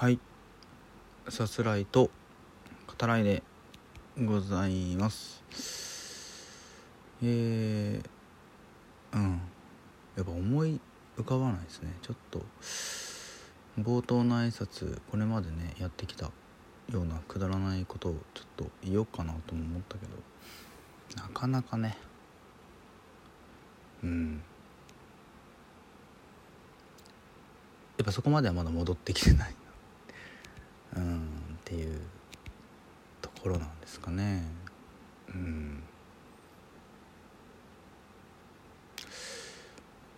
はい。さすらいと語らいでございます。えー、うん。やっぱ思い浮かばないですね。ちょっと冒頭の挨拶これまでねやってきたようなくだらないことをちょっと言おうかなとも思ったけどなかなかね。うん。やっぱそこまではまだ戻ってきてない。うんっていうところなんですかね。うん。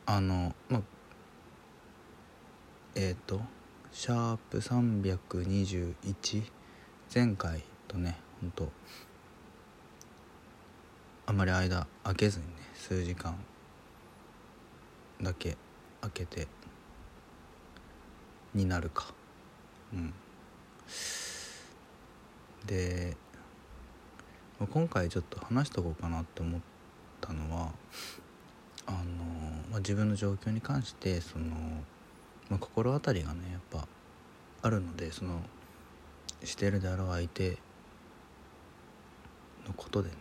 あのまあえっ、ー、とシャープ321前回とねほんとあんまり間空けずにね数時間だけ空けてになるか。うん。でまあ今回ちょっと話しとこうかなって思ったのはあの、まあ、自分の状況に関してその、まあ、心当たりがねやっぱあるのでそのしてるであろう相手のことでね。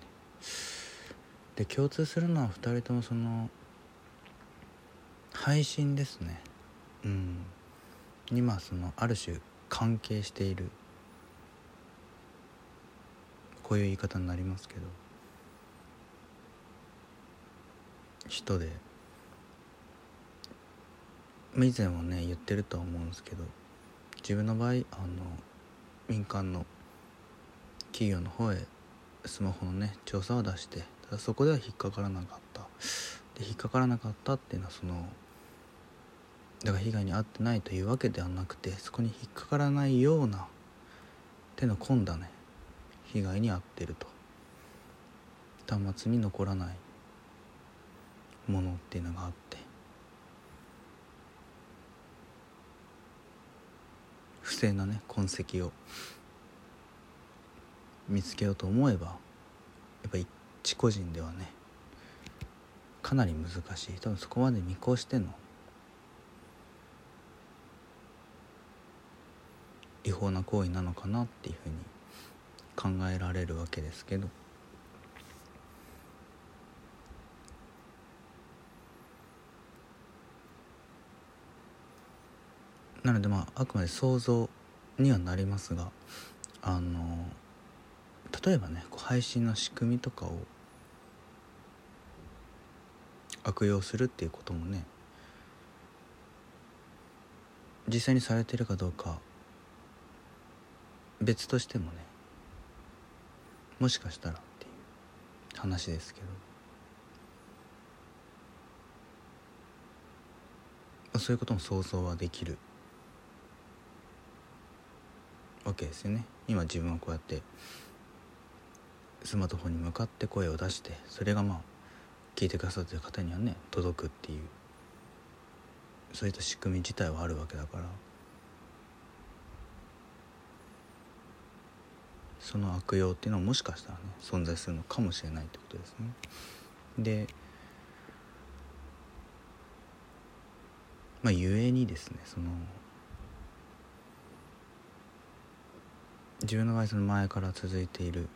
で共通するのは2人ともその配信ですね。うん。にまあそのある種関係している。こういう言い方になりますけど。人で。以前もね言ってるとは思うんですけど。自分の場合あの民間の。企業の方へ。スマホのね調査を出して。ただそこでは引っかからなかった。で引っかからなかったっていうのはその。だから被害に遭ってないというわけではなくてそこに引っかからないような手の込んだね被害に遭ってると。端末に残らないものっていうのがあって。不正なね痕跡を見つけようと思えばやっぱ一個人ではねかなり難しい。多分そこまで見越しての違法な行為なのかなっていうふうに考えられるわけですけど。なのでまああくまで想像にはなりますがあの例えばねこう配信の仕組みとかを悪用するっていうこともね実際にされてるかどうか別としてもねもしかしたらっていう話ですけど。そういうことも想像はできる。わけですよね。今自分はこうやってスマートフォンに向かって声を出してそれがまあ聞いてくださってる方にはね届くっていうそういった仕組み自体はあるわけだから。その悪用っていうのはもしかしたらね存在するのかもしれないってことですね。でまあ故にですねその自分の場合その前から続いている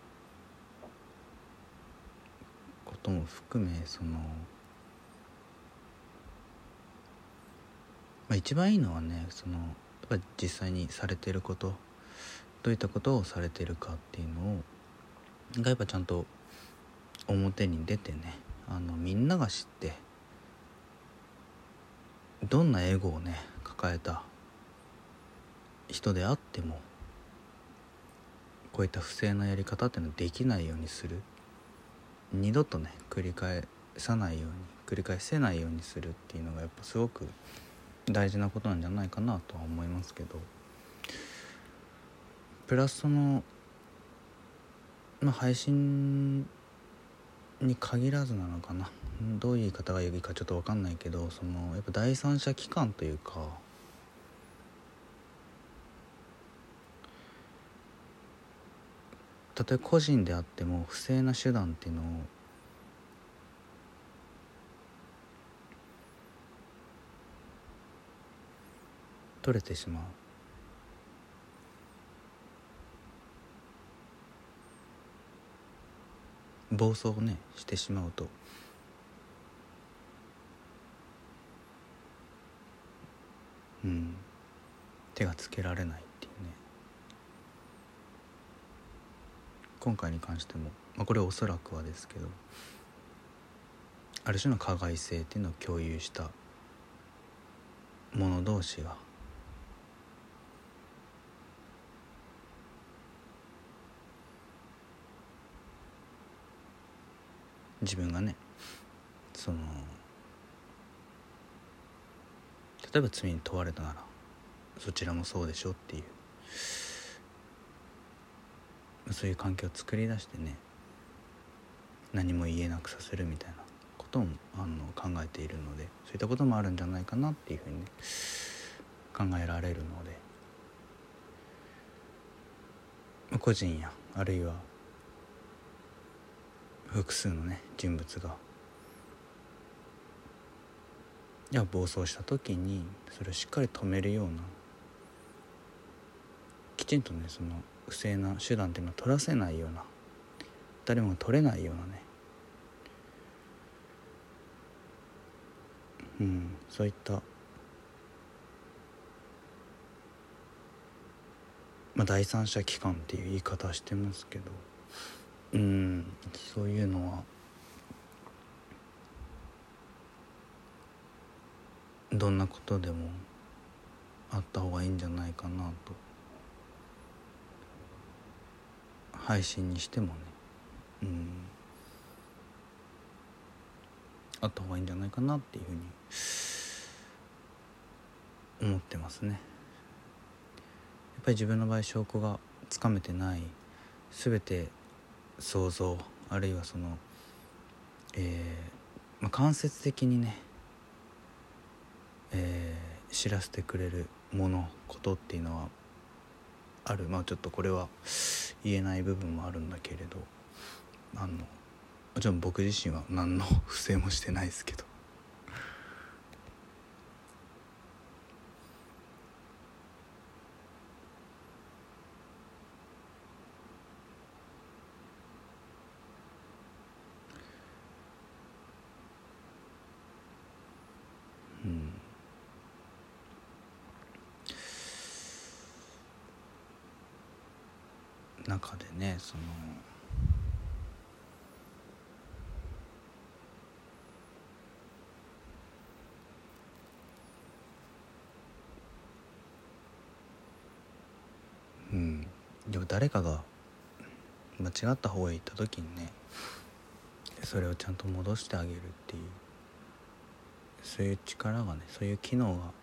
ことも含めその、まあ、一番いいのはねそのやっぱ実際にされていることどういったことをされてるかっていうのをがやっぱちゃんと表に出てねあのみんなが知ってどんなエゴをね抱えた人であってもこういった不正なやり方っていうのはできないようにする二度とね繰り返さないように繰り返せないようにするっていうのがやっぱすごく大事なことなんじゃないかなとは思いますけど。プラスその、まあ、配信に限らずなのかな。どういう言い方がいいかちょっと分かんないけどそのやっぱ第三者機関というかたとえ個人であっても不正な手段っていうのを取れてしまう。暴走をねしてしまうと。うん。手がつけられないっていうね。今回に関しても、まあ、これおそらくはですけどある種の加害性っていうのを共有した者同士が自分がねその例えば罪に問われたならそちらもそうでしょっていう。そういう環境を作り出してね何も言えなくさせるみたいなこともあの考えているのでそういったこともあるんじゃないかなっていうふうに、ね、考えられるので個人やあるいは複数のね人物が。いや暴走した時にそれをしっかり止めるようなきちんとねその不正な手段っていうのを取らせないような誰もが取れないようなね。うんそういったまあ第三者機関っていう言い方してますけど。うん。そういうのはどんなことでもあった方がいいんじゃないかなと。配信にしてもね。うん。あった方がいいんじゃないかなっていうふうに思ってますね。やっぱり自分の場合証拠がつかめてない全て想像あるいはその、えーまあ、間接的にね、えー、知らせてくれるものことっていうのはある。まあちょっとこれは言えない部分もあるんだけれどあのもちろん僕自身は何の不正もしてないですけど。中でねそのうん。でも誰かが間違った方へ行った時にねそれをちゃんと戻してあげるっていうそういう力がねそういう機能が本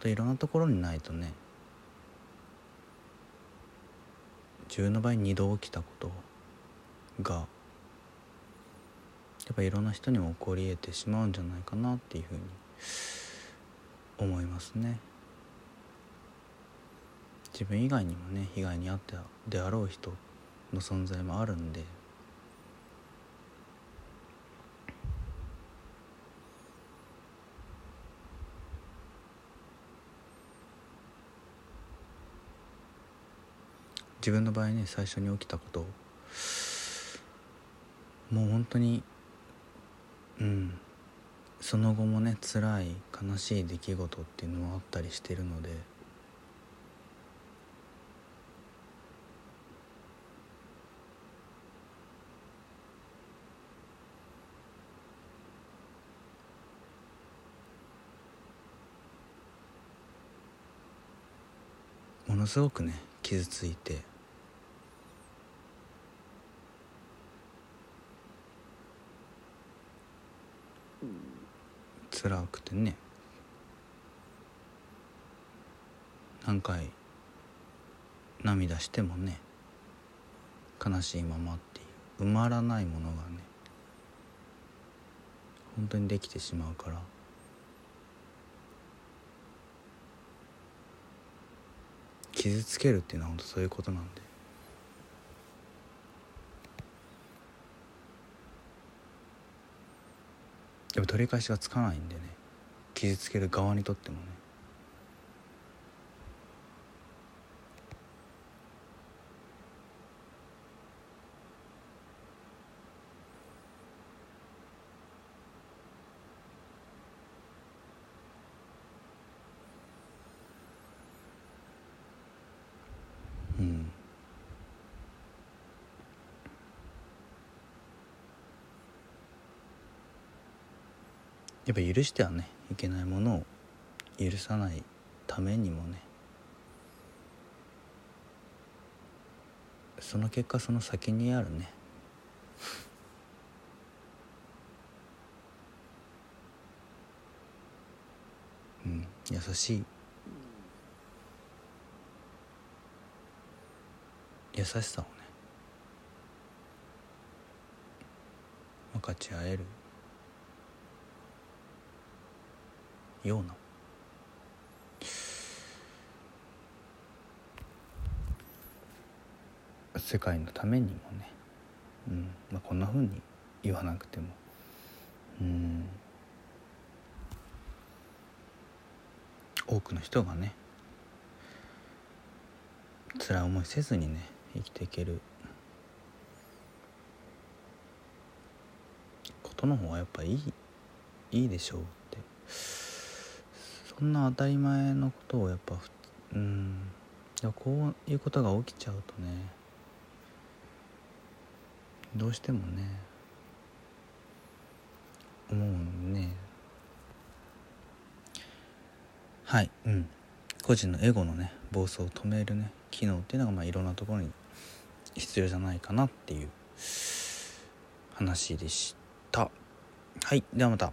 当いろんなところにないとね自分の場合2度起きたことがやっぱいろんな人にも起こり得てしまうんじゃないかなっていうふうに思いますね。自分以外にもね被害に遭ってであろう人の存在もあるんで。自分の場合ね最初に起きたこと。もう本当にうん。その後もね辛い悲しい出来事っていうのもあったりしてるので。ものすごくね傷ついて。辛くてね何回涙してもね悲しいままっていう埋まらないものがね本当にできてしまうから。傷つけるっていうのは本当そういうことなんで。でも取り返しがつかないんでね。傷つける側にとってもね。やっぱ許してはねいけないものを許さないためにもねその結果その先にあるねうん優しい優しさをね分かち合える。ような。世界のためにもね、うん。まあ、こんなふうに言わなくても。うん。多くの人がね辛い思いせずにね生きていける。ことの方がやっぱいいいいでしょうって。そんな当たり前のことをやっぱうんこういうことが起きちゃうとねどうしてもね思うね。はいうん。個人のエゴのね暴走を止めるね機能っていうのがまあいろんなところに必要じゃないかなっていう話でした。はいではまた。